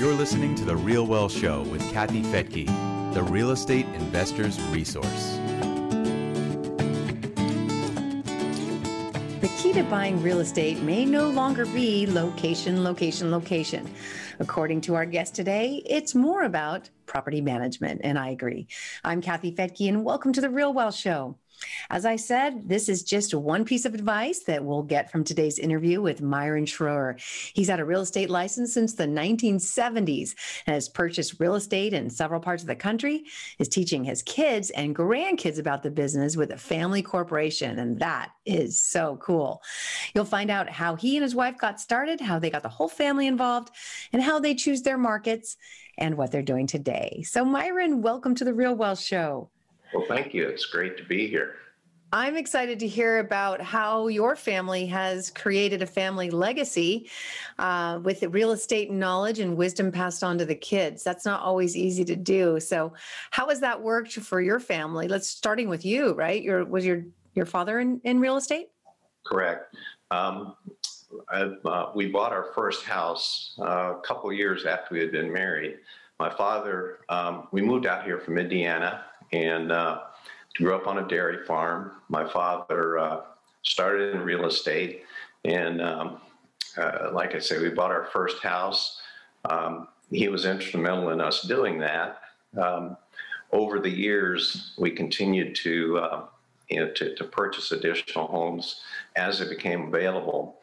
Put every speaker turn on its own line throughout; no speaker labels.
You're listening to The Real Wealth Show with Kathy Fettke, the real estate investor's resource.
The key to buying real estate may no longer be location, location, location. According to our guest today, it's more about property management, and I agree. I'm Kathy Fettke, and welcome to The Real Wealth Show. As I said, this is just one piece of advice that we'll get from today's interview with Myron Schroer. He's had a real estate license since the 1970s and has purchased real estate in several parts of the country, is teaching his kids and grandkids about the business with a family corporation. And that is so cool. You'll find out how he and his wife got started, how they got the whole family involved, and how they choose their markets and what they're doing today. So, Myron, welcome to the Real Wealth Show.
Well, thank you. It's great to be here.
I'm excited to hear about how your family has created a family legacy uh, with real estate knowledge and wisdom passed on to the kids. That's not always easy to do. So, how has that worked for your family? Let's starting with you, right? Your was your your father in, in real estate?
Correct. Um, uh, we bought our first house uh, a couple years after we had been married. My father, um, we moved out here from Indiana and uh, grew up on a dairy farm. My father uh, started in real estate, and um, uh, like I say, we bought our first house. Um, he was instrumental in us doing that. Um, over the years, we continued to, uh, you know, to, to purchase additional homes as they became available.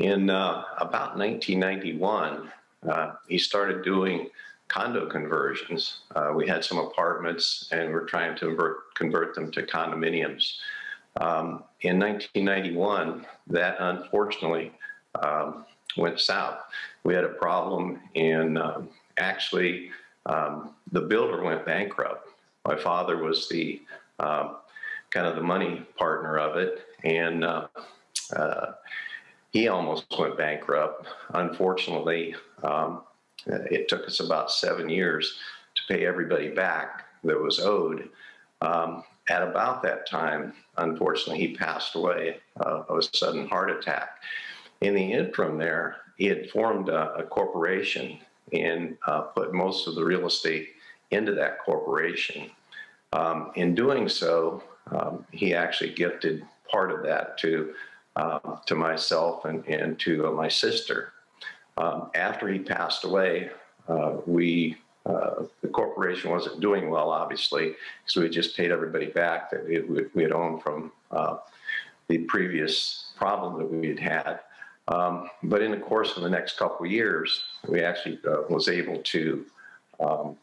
In uh, about 1991, uh, he started doing condo conversions. Uh, we had some apartments and we're trying to convert, convert them to condominiums. Um, in 1991, that unfortunately um, went south. We had a problem, and um, actually, um, the builder went bankrupt. My father was the um, kind of the money partner of it, and uh, uh, he almost went bankrupt. Unfortunately, um, it took us about seven years to pay everybody back that was owed. Um, at about that time, unfortunately, he passed away uh, of a sudden heart attack. In the interim, there, he had formed a, a corporation and uh, put most of the real estate into that corporation. Um, in doing so, um, he actually gifted part of that to uh, to myself and, and to uh, my sister. Um, after he passed away, uh, we uh, the corporation wasn't doing well, obviously, so we just paid everybody back that we, had owned from uh, the previous problem that we had had. Um, but in the course of the next couple of years, we actually was able to um,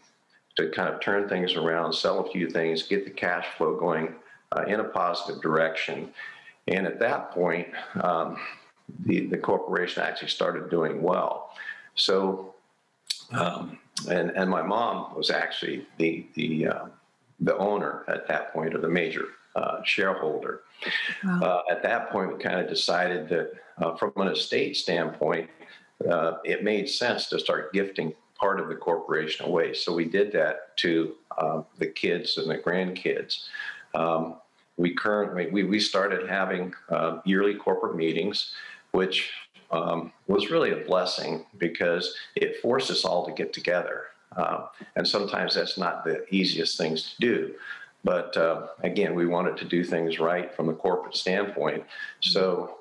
to kind of turn things around, sell a few things, get the cash flow going uh, in a positive direction. And at that point, um, the, the corporation actually started doing well. So, um, and, and my mom was actually the, the, uh, the owner at that point, or the major uh, shareholder. Wow. Uh, at that point, we kind of decided that uh, from an estate standpoint, uh, it made sense to start gifting part of the corporation away. So we did that to uh, the kids and the grandkids. Um, we currently we, we started having uh, yearly corporate meetings which um, was really a blessing because it forced us all to get together. Uh, and sometimes that's not the easiest things to do. But uh, again, we wanted to do things right from a corporate standpoint. So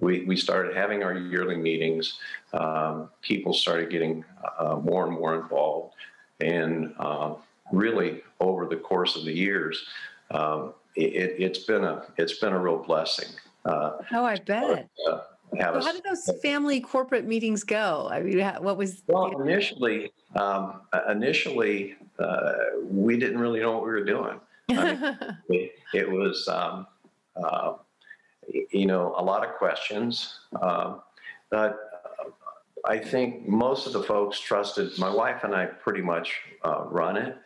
we, we started having our yearly meetings. Um, people started getting uh, more and more involved. And really, over the course of the years, it, has been a it's been a real blessing.
Uh, oh, I bet. Uh, well, how did those family corporate meetings go? I mean, what was?
Well, initially, um, initially, uh, we didn't really know what we were doing. I mean, it, it, was, um, uh, you know, a lot of questions, um, but uh, I think most of the folks trusted my wife and I. Pretty much uh, run it,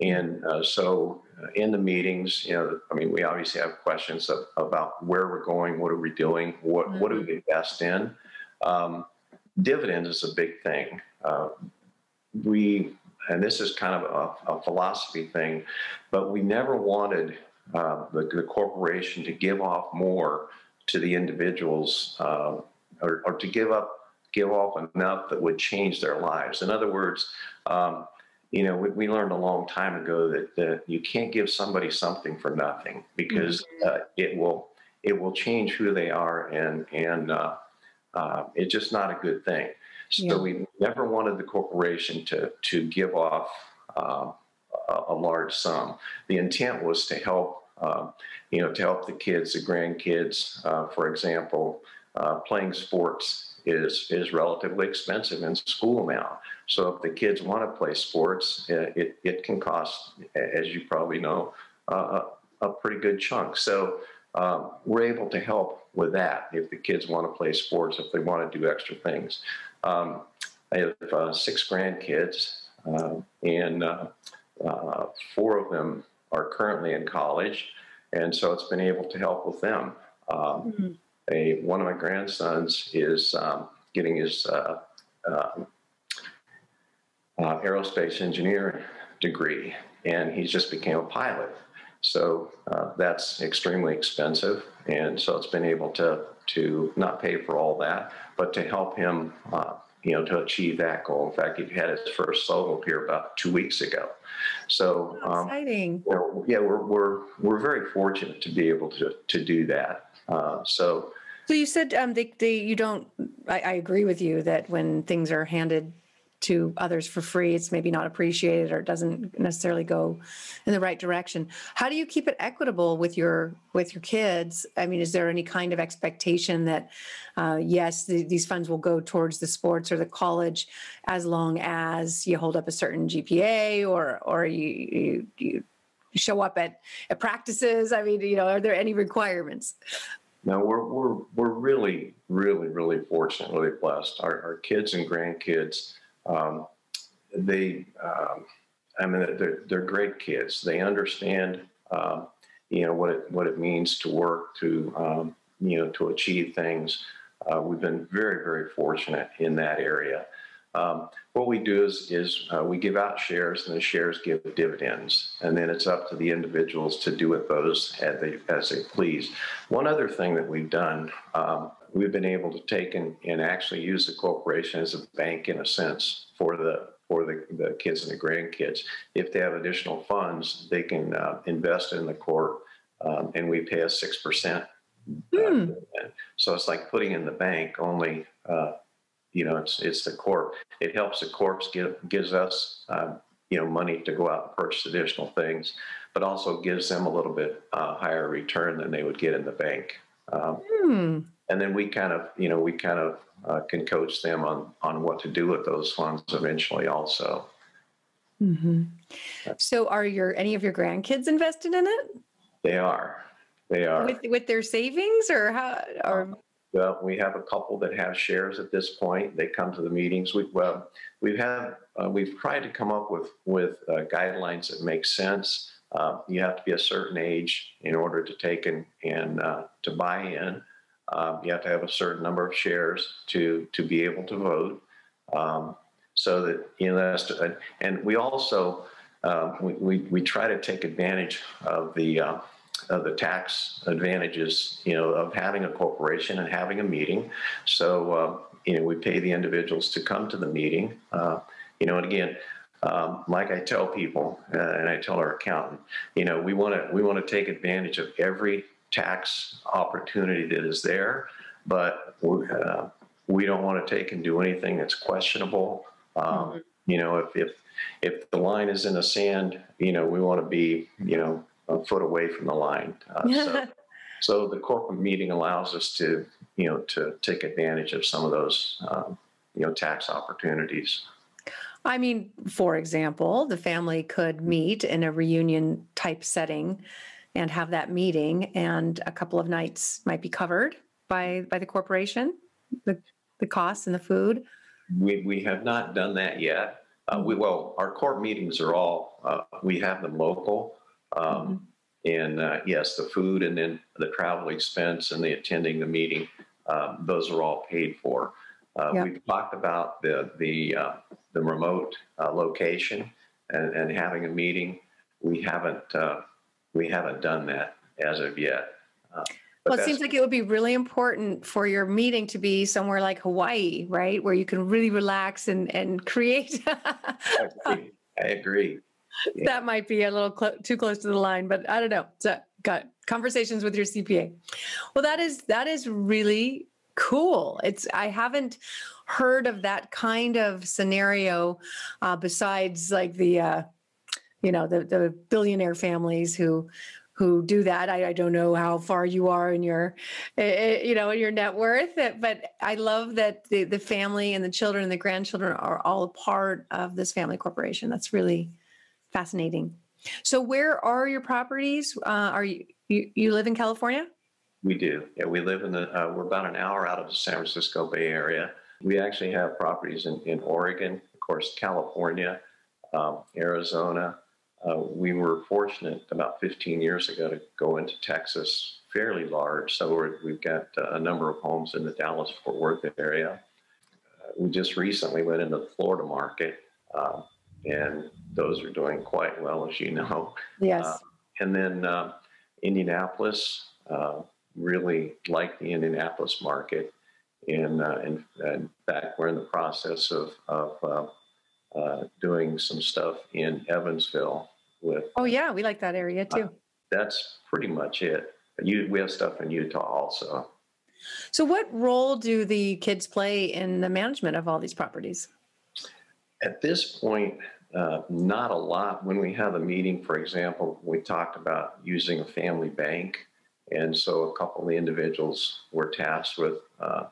and uh, so uh, in the meetings, you know, I mean, we obviously have questions of, about where we're going, what are we doing, what mm-hmm. what do we mm-hmm. invest in. Um, dividend is a big thing. Uh, we and this is kind of a, a philosophy thing, but we never wanted uh, the, the, corporation to give off more to the individuals uh, or, or, to give up give off enough that would change their lives. In other words, um, you know, we, we, learned a long time ago that, that you can't give somebody something for nothing because mm-hmm. uh, it will it will change who they are, and and uh, uh, it's just not a good thing. So yeah. we never wanted the corporation to to give off uh, a, a, large sum. The intent was to help, uh, you know, to help the kids, the grandkids, uh, for example, uh, playing sports is is relatively expensive in school now. So if the kids want to play sports, uh, it it can cost, as you probably know, uh, a, pretty good chunk. So um, we're able to help with that if the kids want to play sports, if they want to do extra things. Um, I have uh, six grandkids, uh, and uh, four of them are currently in college, and so it's been able to help with them. Um, mm-hmm. A, one of my grandsons is um, getting his uh, um, uh, aerospace engineer degree, and he's just became a pilot. So uh, that's extremely expensive, and so it's been able to to not pay for all that, but to help him, uh, you know, to achieve that goal. In fact, he had his first solo here about two weeks ago. So
um, exciting!
You know, yeah, we're we're we're very fortunate to be able to to do that. Uh, so.
So you said um, they, they you don't. I, I agree with you that when things are handed to others for free it's maybe not appreciated or it doesn't necessarily go in the right direction how do you keep it equitable with your with your kids i mean is there any kind of expectation that uh, yes the, these funds will go towards the sports or the college as long as you hold up a certain gpa or or you, you, you show up at, at practices i mean you know are there any requirements
no, we're, we're, we're really, really, really fortunate, really blessed. Our, our kids and grandkids um, they, um, I mean, they're, they're great kids. They understand, um, you know, what it what it means to work to, um, you know, to achieve things. Uh, we've been very, very fortunate in that area. Um, what we do is, is uh, we give out shares, and the shares give dividends, and then it's up to the individuals to do with those as they, as they please. One other thing that we've done um, we've been able to take and, and actually use the corporation as a bank in a sense for the for the, the kids and the grandkids. If they have additional funds, they can uh, invest in the corp, um, and we pay a six percent. Mm. Uh, so it's like putting in the bank. Only uh, you know, it's it's the corp. It helps the corps give gives us um, you know money to go out and purchase additional things, but also gives them a little bit uh, higher return than they would get in the bank. Um, mm and then we kind of you know we kind of uh, can coach them on on what to do with those funds eventually also
mm-hmm. so are your any of your grandkids invested in it
they are they are
with, with their savings or how or
well, we have a couple that have shares at this point. They come to the meetings. We well, we've had uh, we've tried to come up with with uh, guidelines that make sense. Uh, you have to be a certain age in order to take and and uh, to buy in. Um, you have to have a certain number of shares to to be able to vote. Um, so that you know that's to, and we also uh, we, we, we try to take advantage of the uh, of the tax advantages you know of having a corporation and having a meeting. So uh, you know we pay the individuals to come to the meeting. Uh, you know, and again, um, like I tell people, uh, and I tell our accountant, you know, we want to we want to take advantage of every tax opportunity that is there, but uh, we don't want to take and do anything that's questionable. Um, mm-hmm. You know, if, if if the line is in the sand, you know, we want to be, you know, a foot away from the line. Uh, so, so, the corporate meeting allows us to, you know, to take advantage of some of those, um, you know, tax opportunities.
I mean, for example, the family could meet in a reunion type setting and have that meeting and a couple of nights might be covered by by the corporation the the costs and the food
we we have not done that yet uh, we well our court meetings are all uh, we have them local um, mm-hmm. and uh, yes the food and then the travel expense and the attending the meeting um, those are all paid for uh, we've talked about the the uh, the remote uh, location and, and having a meeting we haven't we haven't done that as of yet. Uh,
well, it seems like it would be really important for your meeting to be somewhere like Hawaii, right, where you can really relax and and create.
I agree. I agree.
That might be a little cl- too close to the line, but I don't know. So, got conversations with your CPA. Well, that is that is really cool. It's I haven't heard of that kind of scenario uh, besides like the uh, you know the the billionaire families who who do that. I, I, don't know how far you are in your, you know, in your net worth, eh, but I love that the, the family and the children and the grandchildren are all a part of this family corporation. That's really fascinating. So, where are your properties? Uh, are you, you you live in California?
We do. Yeah, we live in the. Uh, we're about an hour out of the San Francisco Bay Area. We actually have properties in, in Oregon, of course, California, um, Arizona, uh, we were fortunate about 15 years ago to go into Texas, fairly large. So we have got uh, a number of homes in the Dallas Fort Worth area. Uh, we just recently went into the Florida market, uh, and those are doing quite well, as you know.
Yes.
Uh, and then Indianapolis, really like the Indianapolis market. And in, in, fact, we're in the process of, of uh, doing some stuff in Evansville with.
Oh yeah, we like that area too. Uh,
that's pretty much it. You, we have stuff in Utah also.
So, what role do the kids play in the management of all these properties?
At this point, uh, not a lot. When we have a meeting, for example, we talked about using a family bank. And so a couple of the individuals were tasked with uh,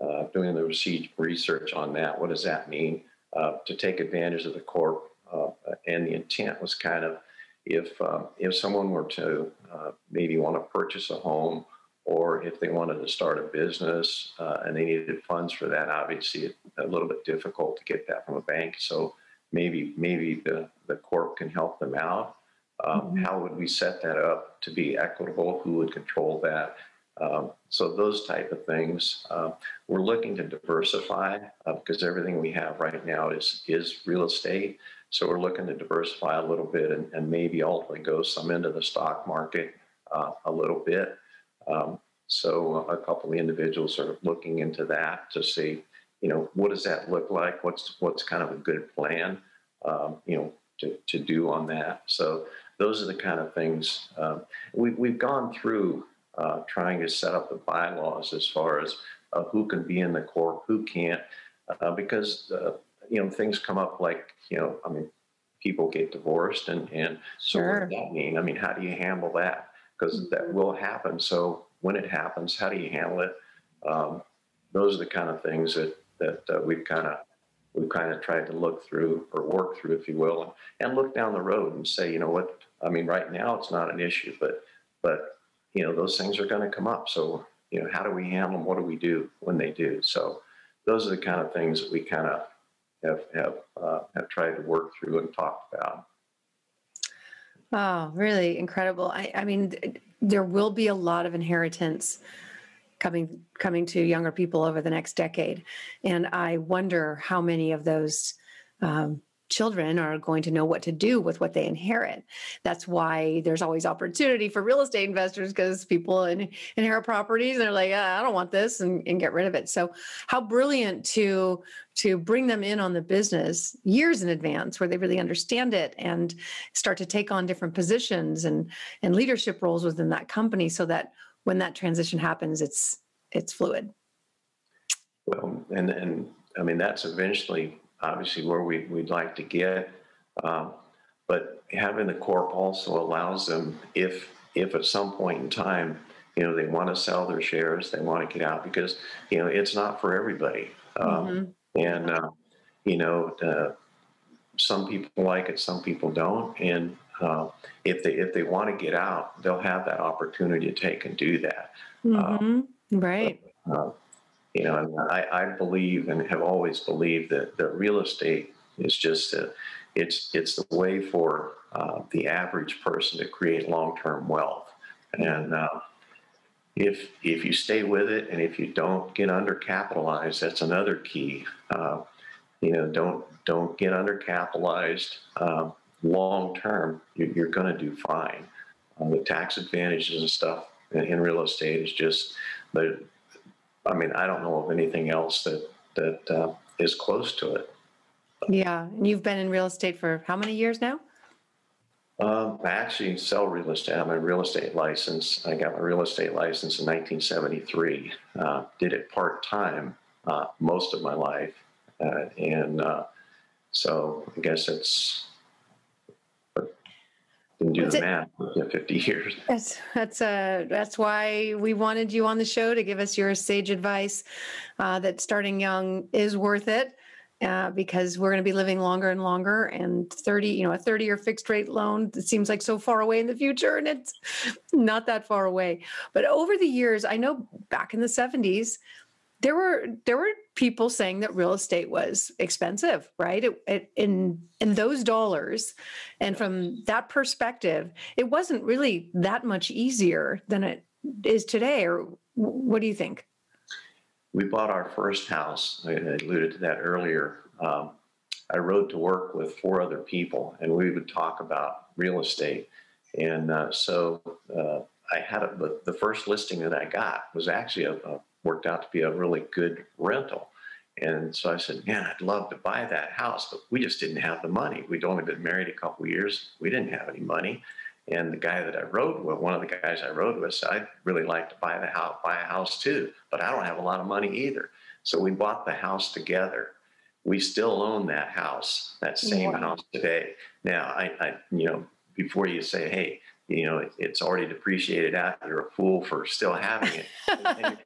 uh, doing the research on that. What does that mean? Uh, to take advantage of the corp. Uh, and the intent was kind of if uh, if someone were to uh, maybe want to purchase a home or if they wanted to start a business and they needed funds for that, obviously a little bit difficult to get that from a bank. So maybe maybe the, the corp can help them out. Um, mm-hmm. How would we set that up to be equitable? Who would control that? Um, so those type of things. Uh, we're looking to diversify uh, because everything we have right now is is real estate. So we're looking to diversify a little bit and, and maybe ultimately go some into the stock market uh, a little bit. Um, so a couple of individuals are looking into that to see, you know, what does that look like? What's what's kind of a good plan, um, you know, to, to do on that. So those are the kind of things um, we, we've gone through uh, trying to set up the bylaws as far as uh, who can be in the corp, who can't, uh, because uh, you know things come up like you know, I mean, people get divorced, and and so sure. what does that mean? I mean, how do you handle that? Because mm-hmm. that will happen. So when it happens, how do you handle it? Um, those are the kind of things that that uh, we've kind of we've kind of tried to look through or work through, if you will, and, and look down the road and say, you know what? I mean, right now it's not an issue, but but you know, those things are going to come up. So, you know, how do we handle them? What do we do when they do? So, those are the kind of things that we kind of have have uh, have tried to work through and talk about.
Oh, really incredible! I, I mean, there will be a lot of inheritance coming coming to younger people over the next decade, and I wonder how many of those um, children are going to know what to do with what they inherit. That's why there's always opportunity for real estate investors because people in, inherit properties and they're like, ah, I don't want this and, and get rid of it. So how brilliant to to bring them in on the business years in advance where they really understand it and start to take on different positions and and leadership roles within that company so that when that transition happens it's it's fluid.
Well, and and I mean that's eventually obviously where we, we'd like to get. Um, but having the corp also allows them, if if at some point in time, you know, they want to sell their shares, they want to get out because you know it's not for everybody. Um, mm-hmm. And uh, you know, uh, some people like it, some people don't, and uh, if they if they want to get out, they'll have that opportunity to take and do that.
Mm-hmm. Um, right.
But, uh, you know, I, I believe and have always believed that, that real estate is just a, it's it's the way for uh, the average person to create long-term wealth. And uh, if if you stay with it, and if you don't get undercapitalized, that's another key. Uh, you know, don't don't get undercapitalized. Um, long term, you're, you're going to do fine. Uh, the tax advantages and stuff in, in real estate is just the. I mean, I don't know of anything else that that uh, is close to it.
Yeah, and you've been in real estate for how many years now?
Um, I actually sell real estate. I'm a real estate license. I got my real estate license in 1973. Uh, did it part time uh, most of my life, uh, and uh, so I guess it's didn't do the math. Yeah, 50 years.
That's that's uh that's why we wanted you on the show to give us your sage advice uh, that starting young is worth it. Uh, because we're going to be living longer and longer, and 30, you know, a 30 year fixed rate loan it seems like so far away in the future, and it's not that far away. But over the years, I know back in the 70s, there were there were people saying that real estate was expensive, right? It, it, in in those dollars, and from that perspective, it wasn't really that much easier than it is today. Or what do you think?
we bought our first house. I alluded to that earlier. Um, I rode to work with four other people, and we would talk about real estate. And uh, so uh, I had a, the first listing that I got was actually a, a, worked out to be a really good rental. And so I said, "Man, I'd love to buy that house, but we just didn't have the money. We'd only been married a couple of years. We didn't have any money." And the guy that I rode with, one of the guys I rode with, said, "I'd really like to buy the house, buy a house too, but I don't have a lot of money either." So we bought the house together. We still own that house, that same
Wow.
house today. Now, I, I, you know, before you say, "Hey, you know, it, it's already depreciated out," you're a fool for still having it.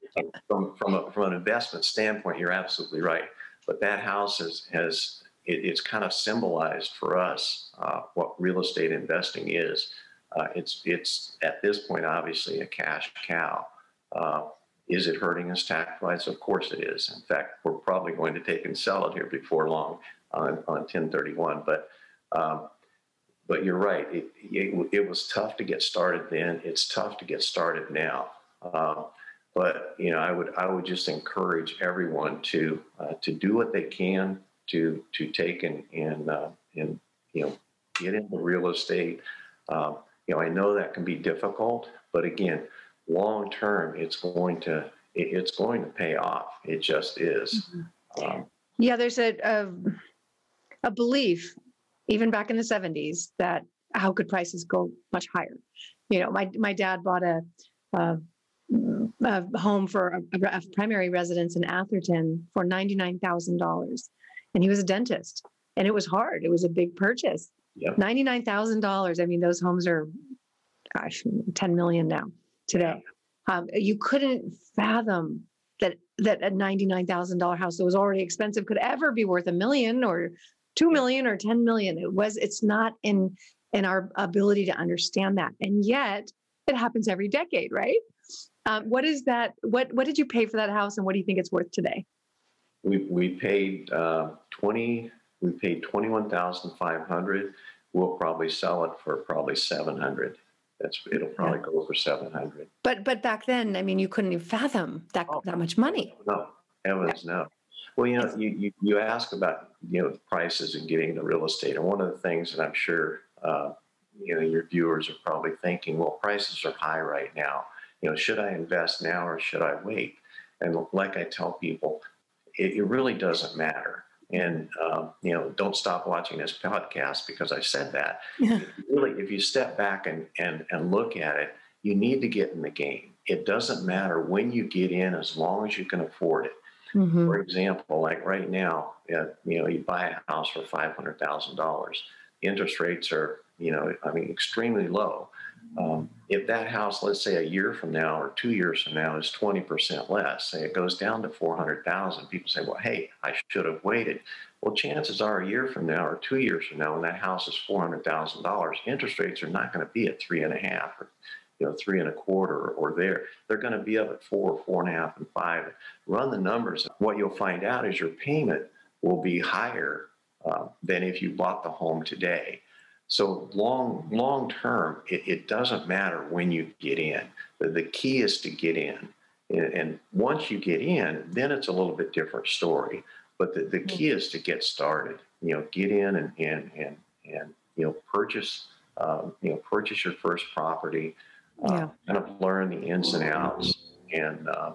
From from a, from an investment standpoint, you're absolutely right. But that house is, has it, it's kind of symbolized for us uh, what real estate investing is. Uh, it's it's at this point obviously a cash cow. Uh, is it hurting us tax wise? Of course it is. In fact, we're probably going to take and sell it here before long on, on 1031. But um, but you're right. It, it, it was tough to get started then. It's tough to get started now. Um, but you know, I would I would just encourage everyone to uh, to do what they can to to take and and uh, and you know get into real estate. Um, you know, I know that can be difficult, but again, long term, it's going to it, it's going to pay off. It just is. Um,
Yeah, there's a, a a belief, even back in the 70s, that how could prices go much higher? You know, my my dad bought a a, a home for a, a primary residence in Atherton for ninety nine thousand dollars, and he was a dentist, and it was hard. It was a big purchase.
Yep.
Ninety nine thousand dollars. I mean, those homes are, gosh, ten million now today. Um, you couldn't fathom that that a ninety-nine thousand dollar house that was already expensive could ever be worth a million or two million or ten million. It was. It's not in in our ability to understand that, and yet it happens every decade, right? Um, what is that? What what did you pay for that house, and what do you think it's worth today?
we we paid uh, twenty. We paid twenty one thousand five hundred. We'll probably sell it for probably seven hundred. That's it'll probably go for seven hundred.
But but back then, I mean, you couldn't even fathom that
Oh.
that much money.
No, heavens no. Well, you know, you, you, you ask about you know prices and getting the real estate, and one of the things that I'm sure uh, you know your viewers are probably thinking, well, prices are high right now. You know, should I invest now or should I wait? And like I tell people, it, it really doesn't matter. And um, you know, don't stop watching this podcast because I said that. really, if you step back and, and, and look at it, you need to get in the game. It doesn't matter when you get in as long as you can afford it.
Mhm.
For example, like right now, you know, you buy a house for five hundred thousand dollars. Interest rates are, you know, I mean, extremely low. Um, if that house, let's say a year from now or two years from now, is twenty percent less, say it goes down to four hundred thousand, people say, "Well, hey, I should have waited." Well, chances are, a year from now or two years from now, when that house is four hundred thousand dollars, interest rates are not going to be at three and a half or you know three and a quarter or there. They're going to be up at four, four and a half, and five. Run the numbers. What you'll find out is your payment will be higher uh, than if you bought the home today. So long, long term, it, it doesn't matter when you get in. The, the key is to get in, and, and once you get in, then it's a little bit different story. But the, the key is to get started. You know, get in and and and and you know purchase um, you know purchase your first property. Uh,
Yeah.
kind of learn the ins and outs. And uh,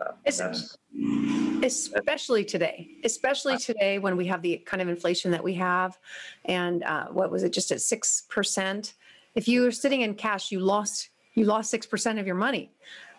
uh,
especially today especially today when we have the kind of inflation that we have and uh, what was it just at 6% if you were sitting in cash you lost you lost 6% of your money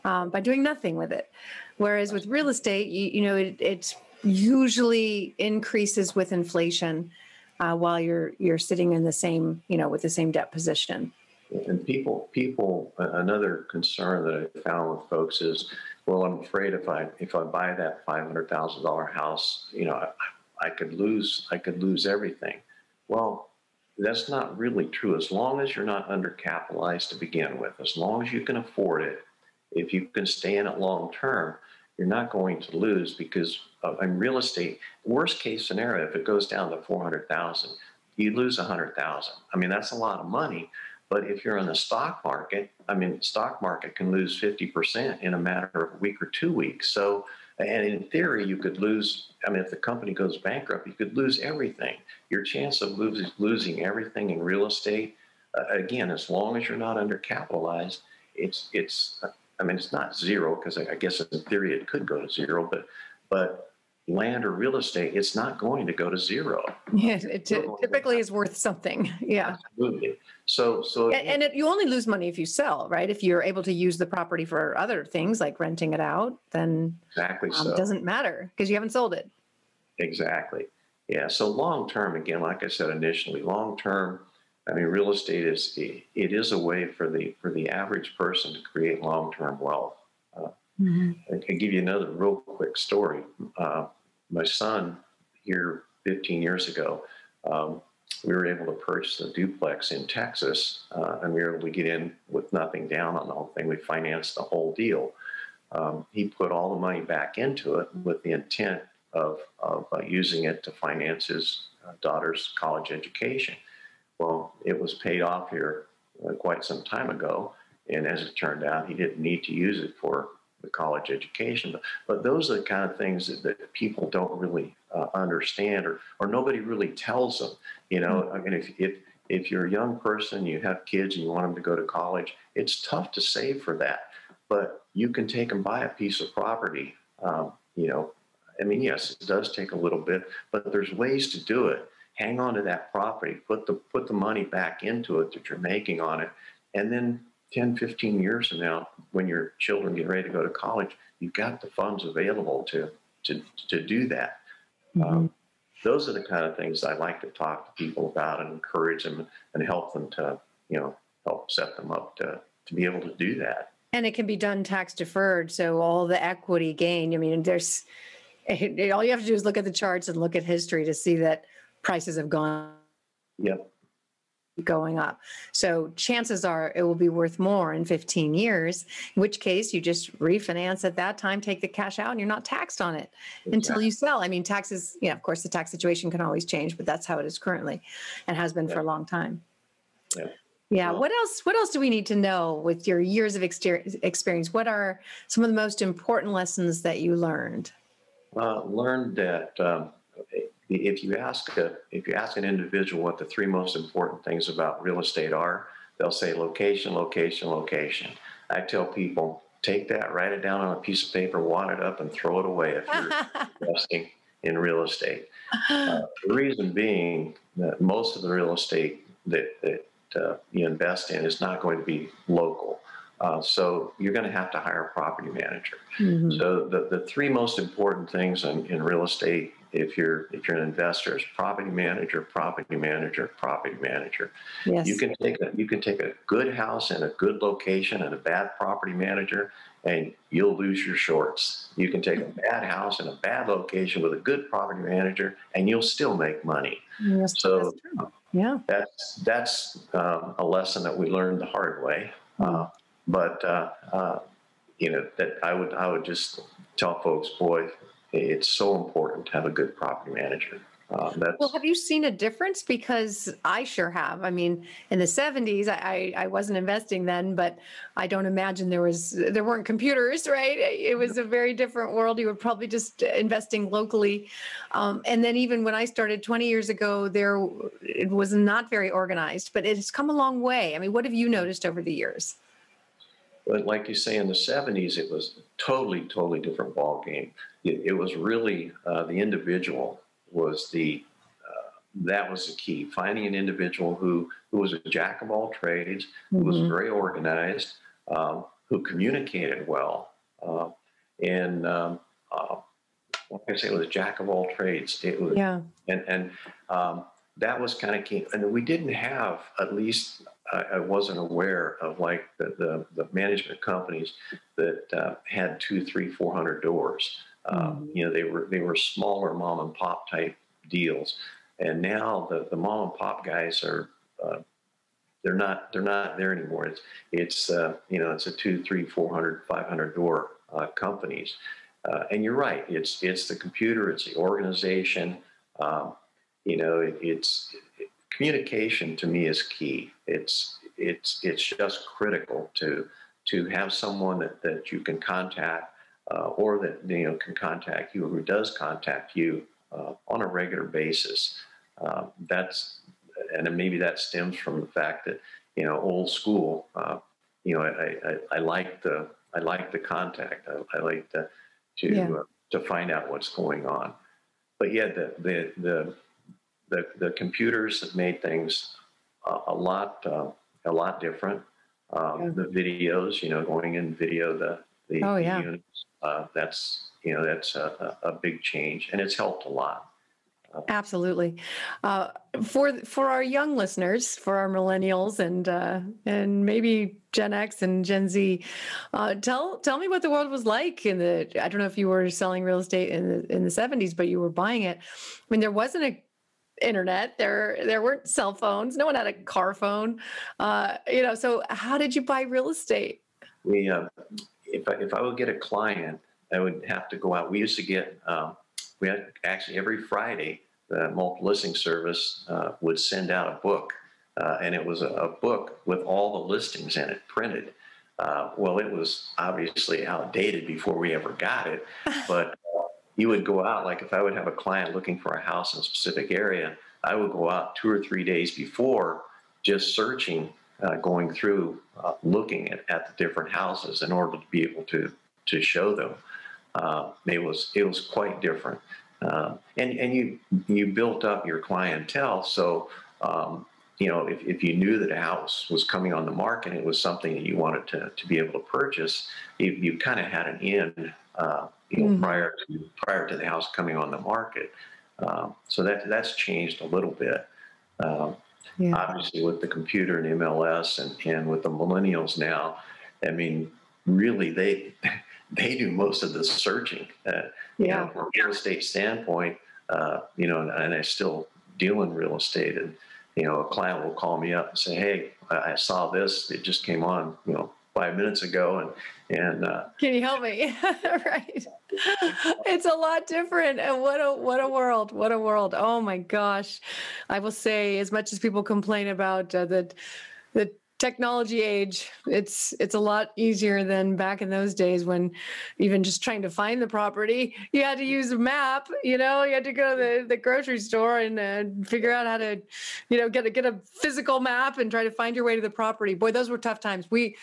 um, by doing nothing with it whereas with real estate you, you know it, it usually increases with inflation uh, while you're you're sitting in the same you know with the same debt position
And people, people, another concern that I found with folks is, well, I'm afraid if I if I buy that five hundred thousand dollar house, you know, I, I could lose I could lose everything. Well, that's not really true. As long as you're not undercapitalized to begin with, as long as you can afford it, if you can stay in it long term, you're not going to lose because uh, in real estate, worst case scenario, if it goes down to four hundred thousand, you lose a hundred thousand. I mean, that's a lot of money. But if you're in the stock market, I mean, stock market can lose 50% in a matter of a week or two weeks. So, and in theory, you could lose, I mean, if the company goes bankrupt, you could lose everything. Your chance of losing, everything in real estate, uh, again, as long as you're not undercapitalized, it's, it's, I mean, it's not zero because I guess in theory it could go to zero, but, but land or real estate, it's not going to go to zero.
yeah it ty- typically is worth something yeah
Absolutely. So, so
And, and it, you only lose money if you sell, right? If you're able to use the property for other things like renting it out, then
exactly
um,
so.
it doesn't matter because you haven't sold it.
Exactly. Yeah. So long term, again, like I said initially, long term. I mean, real estate is it is a way for the for the average person to create long term wealth. Uh, I can give you another real quick story. Uh, my son here 15 years ago, um, we were able to purchase a duplex in Texas, uh, and we were able to get in with nothing down on the whole thing. We financed the whole deal. Um, he put all the money back into it with the intent of, of uh, using it to finance his uh, daughter's college education. Well, it was paid off here uh, quite some time ago, and as it turned out, he didn't need to use it for the college education. But, but those are the kind of things that, that people don't really uh, understand, or or nobody really tells them. You know, I mean, if if if you're a young person, you have kids, and you want them to go to college, it's tough to save for that. But you can take and buy a piece of property. Um, you know, I mean, yes, it does take a little bit, but there's ways to do it. Hang on to that property, put the put the money back into it that you're making on it, and then 10, 15 years from now, when your children get ready to go to college, you've got the funds available to to to do that. Um, those are the kind of things I like to talk to people about and encourage them and help them to, you know, help set them up to to be able to do that.
And it can be done tax deferred. So all the equity gain, I mean, there's all you have to do is look at the charts and look at history to see that prices have gone
Yep.
Going up. So chances are it will be worth more in 15 years, in which case you just refinance at that time, take the cash out, and you're not taxed on it until you sell. I mean, taxes, yeah, of course, the tax situation can always change, but that's how it is currently and has been for a long time.
Yeah.
Yeah.
Well-
What else? What else do we need to know with your years of experience? What are some of the most important lessons that you learned?
uh, learned that um, if you ask a, if you ask an individual what the three most important things about real estate are, they'll say location, location, location. I tell people take that, write it down on a piece of paper, wad it up, and throw it away if you're investing in real estate. Uh, the reason being that most of the real estate that that uh, you invest in is not going to be local. Uh, so you're going to have to hire a property manager.
Mhm.
So the, the three most important things in, in real estate, if you're if you're an investor, is property manager, property manager, property manager.
Yes.
You can take a you can take a good house and a good location and a bad property manager, and you'll lose your shorts. You can take a bad house and a bad location with a good property manager, and you'll still make money.
Yes,
So
that's. Yeah.
that's that's um, a lesson that we learned the hard way. Uh, but uh, uh, you know that I would I would just tell folks, boy, it's so important to have a good property manager. Um,
Well, have you seen a difference? Because I sure have. I mean, in the '70s, I, I I wasn't investing then, but I don't imagine there was there weren't computers, right? It was a very different world. You were probably just investing locally, um, and then even when I started 20 years ago, there it was not very organized, but it has come a long way. I mean, what have you noticed over the years?
But like you say, in the 70s, it was totally, totally different ball game. It, it was really uh, the individual was the uh, that was the key. Finding an individual who who was a jack of all trades, who was
Mhm.
very organized, um, who communicated well, uh, and um, uh, like I say, it was a jack of all trades. It was
Yeah.
and and um, that was kind of key. And we didn't have, at least I, I wasn't aware of like the the, the management companies that uh, had two, three, four hundred doors. Um,
Mhm.
You know, they were they were smaller mom and pop type deals, and now the the mom and pop guys are. Uh, they're not. They're not there anymore. It's. It's. Uh, you know. It's a two, three, four hundred, five hundred door uh, companies, uh, and you're right. It's. It's the computer. It's the organization. Um, you know it, it's it, communication to me is key. It's it's it's just critical to to have someone that, that you can contact uh, or that you know can contact you or who does contact you uh, on a regular basis. Uh, that's and maybe that stems from the fact that you know old school uh, you know I, I, I like the I like the contact. I, I like to to
Yeah.
uh, to find out what's going on. But yeah the the the the, the computers have made things a, a lot uh, a lot different. Um,
Yeah.
The videos, you know, going in video the the,
Oh, yeah.
units, uh, that's you know that's a, a big change, and it's helped a lot.
Absolutely. Uh, for for our young listeners, for our millennials and uh, and maybe Gen X and Gen Z, uh, tell tell me what the world was like in the. I don't know if you were selling real estate in the in the seventies, but you were buying it. I mean, there wasn't a internet there there weren't cell phones no one had a car phone uh you know so how did you buy real estate
We uh, if I, if I would get a client, I would have to go out. We used to get um, we had actually every Friday the multiple listing service uh, would send out a book, uh, and it was a, a book with all the listings in it printed. Uh, well, it was obviously outdated before we ever got it, but you would go out like if I would have a client looking for a house in a specific area, I would go out two or three days before, just searching uh, going through uh, looking at, at the different houses in order to be able to to show them. Uh, it was it was quite different, uh, and and you you built up your clientele. So um, you know if, if you knew that a house was coming on the market, it was something that you wanted to, to be able to purchase. You, you kind of had an in you know
Mhm.
prior to prior to the house coming on the market. Um, so that that's changed a little bit. Um,
yeah
obviously with the computer and MLS and, and with the millennials now, I mean, really they they do most of the searching. Uh, you
yeah
know, from a real estate standpoint, uh, you know, and, and I still deal in real estate, and you know, a client will call me up and say, "Hey, I saw this. It just came on, you know, five minutes ago, and and uh,
Can you help me? right. It's a lot different. And what a what a world. What a world. Oh my gosh. I will say as much as people complain about uh, the the technology age, it's it's a lot easier than back in those days when even just trying to find the property, you had to use a map, you know, you had to go to the, the grocery store and uh, figure out how to, you know, get a get a physical map and try to find your way to the property. Boy, those were tough times. We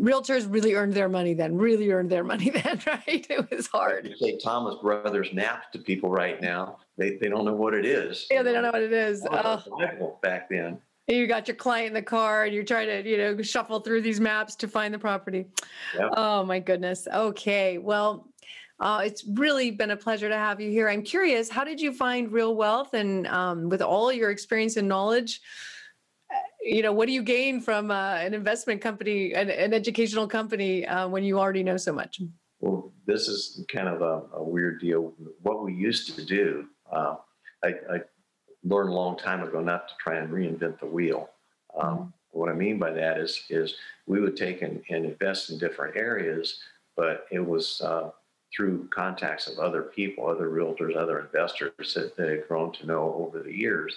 realtors really earned their money then, really earned their money then, right? It was hard.
you say Thomas Brothers map to people right now. They they don't know what it is.
Yeah, they don't know what it is. Oh,
back then.
you got your client in the car and you're trying to, you know, shuffle through these maps to find the property.
Yep.
Oh my goodness. Okay. Well, uh, it's really been a pleasure to have you here. I'm curious, how did you find real wealth? And um, with all your experience and knowledge, you know, what do you gain from uh, an investment company, an, an educational company, uh, when you already know so much?
Well, this is kind of a, a weird deal. What we used to do, uh, I, I learned a long time ago not to try and reinvent the wheel. Um, What I mean by that is, is we would take and, and invest in different areas, but it was uh, through contacts of other people, other realtors, other investors that, that had grown to know over the years.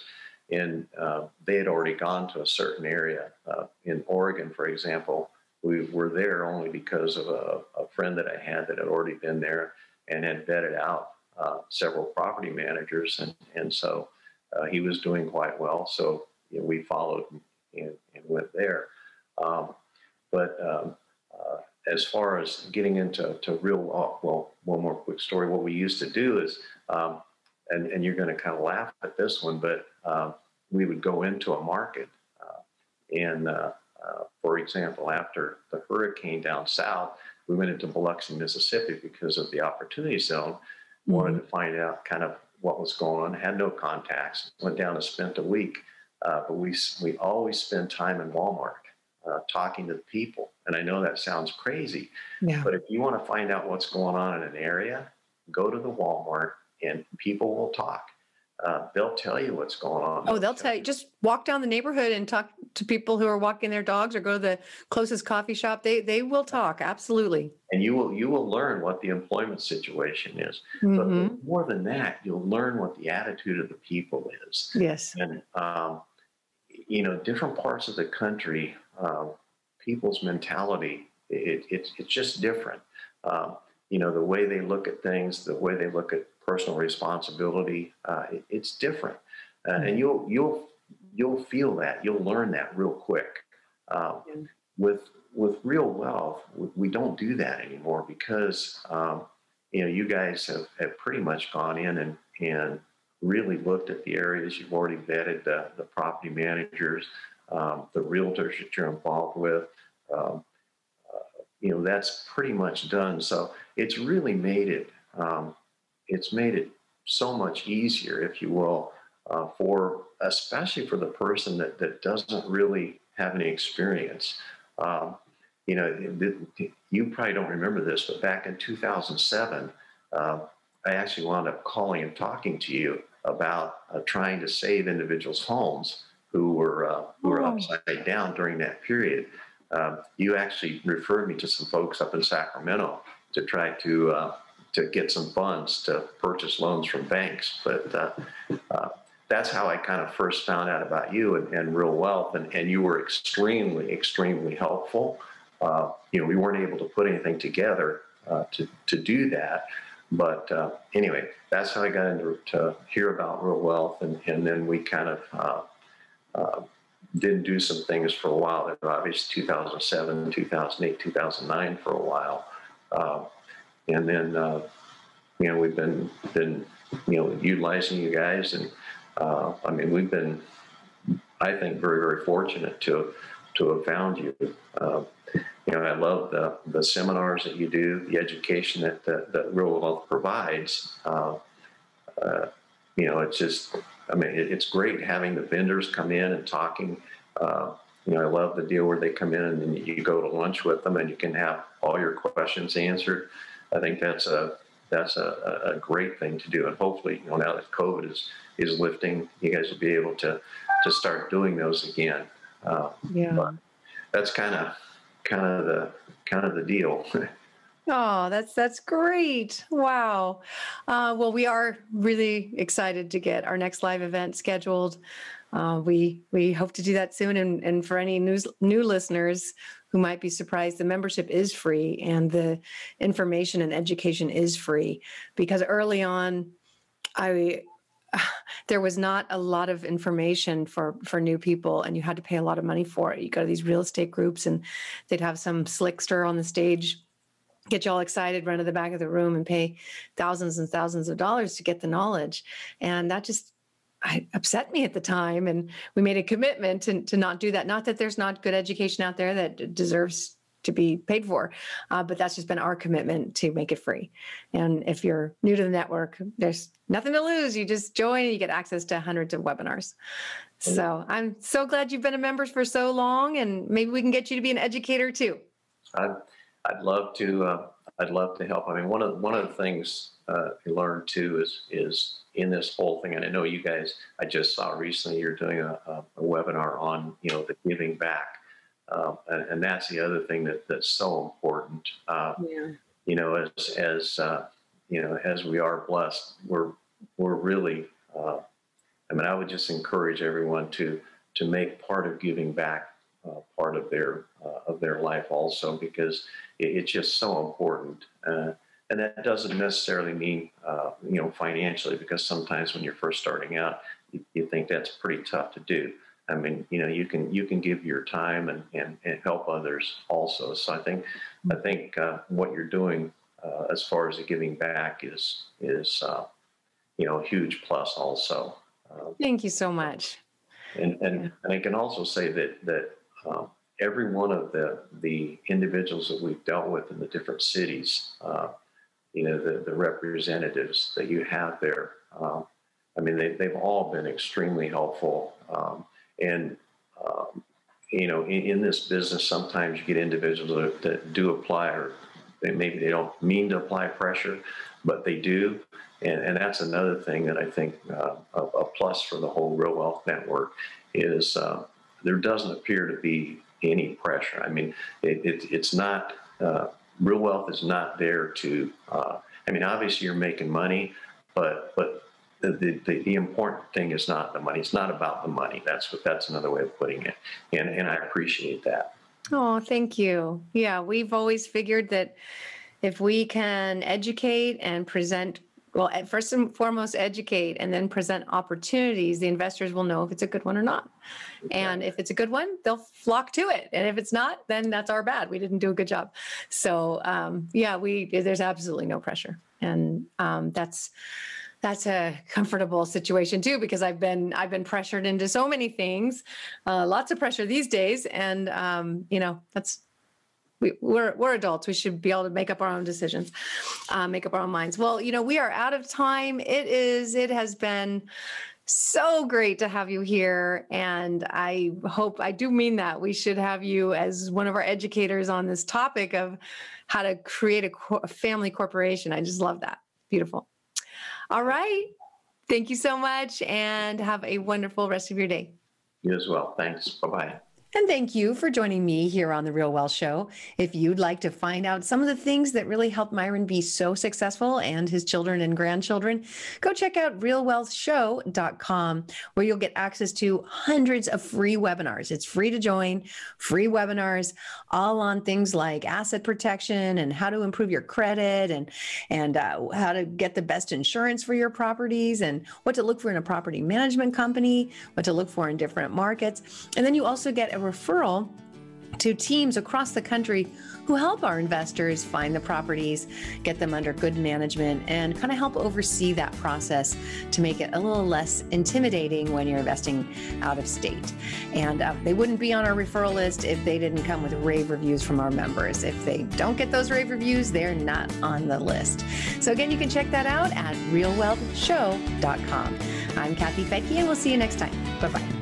And uh, they had already gone to a certain area. Uh, in Oregon, for example, we were there only because of a, a friend that I had that had already been there and had vetted out uh, several property managers, and and so uh, he was doing quite well. So you know, we followed and, and went there. Um, but um, uh, as far as getting into to real wealth, one more quick story. What we used to do is, um, and and you're going to kind of laugh at this one, but um, we would go into a market, uh, and uh, uh, for example, after the hurricane down south, we went into Biloxi, Mississippi because of the opportunity zone. Mm-hmm. Wanted to find out kind of what was going on. Had no contacts. Went down and spent a week, uh, but we we always spend time in Walmart uh, talking to the people. And I know that sounds crazy, yeah. but if you want to find out what's going on in an area, go to the Walmart and people will talk. Uh, they'll tell you what's going on.
Oh, they'll tell you. Just walk down the neighborhood and talk to people who are walking their dogs, or go to the closest coffee shop. They they will talk absolutely.
And you will you will learn what the employment situation is. Mm-hmm. But more than that, you'll learn what the attitude of the people is.
Yes.
And um, you know, different parts of the country uh, people's mentality. It, it, it's just different. Um, you know, the way they look at things, the way they look at personal responsibility, uh, it, it's different. Uh, and you'll you'll you'll feel that. You'll learn that real quick. Um, with with real wealth, we don't do that anymore because um, you know you guys have, have pretty much gone in and and really looked at the areas. You've already vetted the, the property managers um, the realtors that you're involved with. Um, uh, you know, that's pretty much done. So it's really made it, um, it's made it so much easier, if you will, uh, for especially for the person that, that doesn't really have any experience. Um, you know, you probably don't remember this, but back in 2007, uh, I actually wound up calling and talking to you about uh, trying to save individuals' homes who were uh, who were oh. upside down during that period. Um, you actually referred me to some folks up in Sacramento to try to uh, to get some funds to purchase loans from banks. But uh, uh that's how I kind of first found out about you and, and Real Wealth, and, and you were extremely, extremely helpful. Uh, you know, we weren't able to put anything together uh, to to do that. But uh, anyway, that's how I got into to hear about real wealth, and, and then we kind of uh, uh, did do some things for a while. Obviously, 2007, 2008, 2009 for a while, and then uh, you know we've been been you know utilizing you guys, and uh, I mean we've been I think very very fortunate to to have found you. Uh, you know, I love the the seminars that you do, the education that that, that Real Wealth provides. Uh, you know, it's just I mean, it, it's great having the vendors come in and talking. Uh, you know, I love the deal where they come in and you go to lunch with them and you can have all your questions answered. I think that's a that's a, a great thing to do, and hopefully, you know, now that COVID is is lifting, you guys will be able to to start doing those again.
Uh, yeah,
that's kind of kind of the kind of the deal.
Oh, that's that's great! Wow. Uh, well, we are really excited to get our next live event scheduled. Uh, we we hope to do that soon. And, and for any news, new listeners who might be surprised, the membership is free and the information and education is free. Because early on, I there was not a lot of information for for new people and you had to pay a lot of money for it you go to these real estate groups and they'd have some slickster on the stage get you all excited, run to the back of the room and pay thousands and thousands of dollars to get the knowledge. And that just I, upset me at the time. And we made a commitment to, to not do that. Not that there's not good education out there that deserves to be paid for, uh, but that's just been our commitment to make it free. And if you're new to the network, there's nothing to lose. You just join and you get access to hundreds of webinars. So I'm so glad you've been a member for so long, and maybe we can get you to be an educator too.
I'm I'd love to. Uh, I'd love to help. I mean, one of one of the things uh, I learned too is is in this whole thing, and I know you guys. I just saw recently you're doing a, a, a webinar on you know the giving back, um, and, and, that's the other thing that that's so important. Uh, yeah. You know, as as uh, you know, as we are blessed, we're we're really. Uh, I mean, I would just encourage everyone to to make part of giving back uh, part of their uh, of their life also because it, it's just so important. Uh, and that doesn't necessarily mean uh, you know financially because sometimes when you're first starting out, you, you, think that's pretty tough to do. I mean, you know, you can you can give your time and, and, and help others also. So I think I think uh, what you're doing uh, as far as the giving back is is uh, you know a huge plus also.
Thank you so much.
And and, yeah. and I can also say that that um, every one of the the individuals that we've dealt with in the different cities, uh, you know, the the representatives that you have there. Um, I mean, they, they've all been extremely helpful. Um, and, um, you know, in, in, this business, sometimes you get individuals that, that do apply or they, maybe they don't mean to apply pressure, but they do. And, and that's another thing that I think uh, a, a, plus for the whole Real Wealth Network is uh, there doesn't appear to be any pressure. I mean, it, it, it's not, uh, Real Wealth is not there to, uh, I mean, obviously you're making money, but, but the, the, the, important thing is not the money. It's not about the money. That's what that's another way of putting it. And and I appreciate that.
Oh, thank you. Yeah, we've always figured that if we can educate and present well, first and foremost, educate and then present opportunities. The investors will know if it's a good one or not. And if it's a good one, they'll flock to it. And if it's not, then that's our bad. We didn't do a good job. So, um, yeah, we there's absolutely no pressure, and um, that's that's a comfortable situation too because i've been i've been pressured into so many things uh, lots of pressure these days and um, you know that's we, we're we're adults we should be able to make up our own decisions uh, make up our own minds well you know we are out of time it is it has been so great to have you here and i hope i do mean that we should have you as one of our educators on this topic of how to create a, co- a family corporation i just love that beautiful all right. Thank you so much and have a wonderful rest of your day.
You as well. Thanks. Bye bye.
And thank you for joining me here on The Real Wealth Show. If you'd like to find out some of the things that really helped Myron be so successful and his children and grandchildren, go check out realwealthshow.com where you'll get access to hundreds of free webinars. It's free to join, free webinars, all on things like asset protection and how to improve your credit and, and uh, how to get the best insurance for your properties and what to look for in a property management company, what to look for in different markets. And then you also get a referral to teams across the country who help our investors find the properties, get them under good management, and kind of help oversee that process to make it a little less intimidating when you're investing out of state. And uh, they wouldn't be on our referral list if they didn't come with rave reviews from our members. If they don't get those rave reviews, they're not on the list. So, again, you can check that out at realwealthshow.com. I'm Kathy Fettke, and we'll see you next time. Bye bye.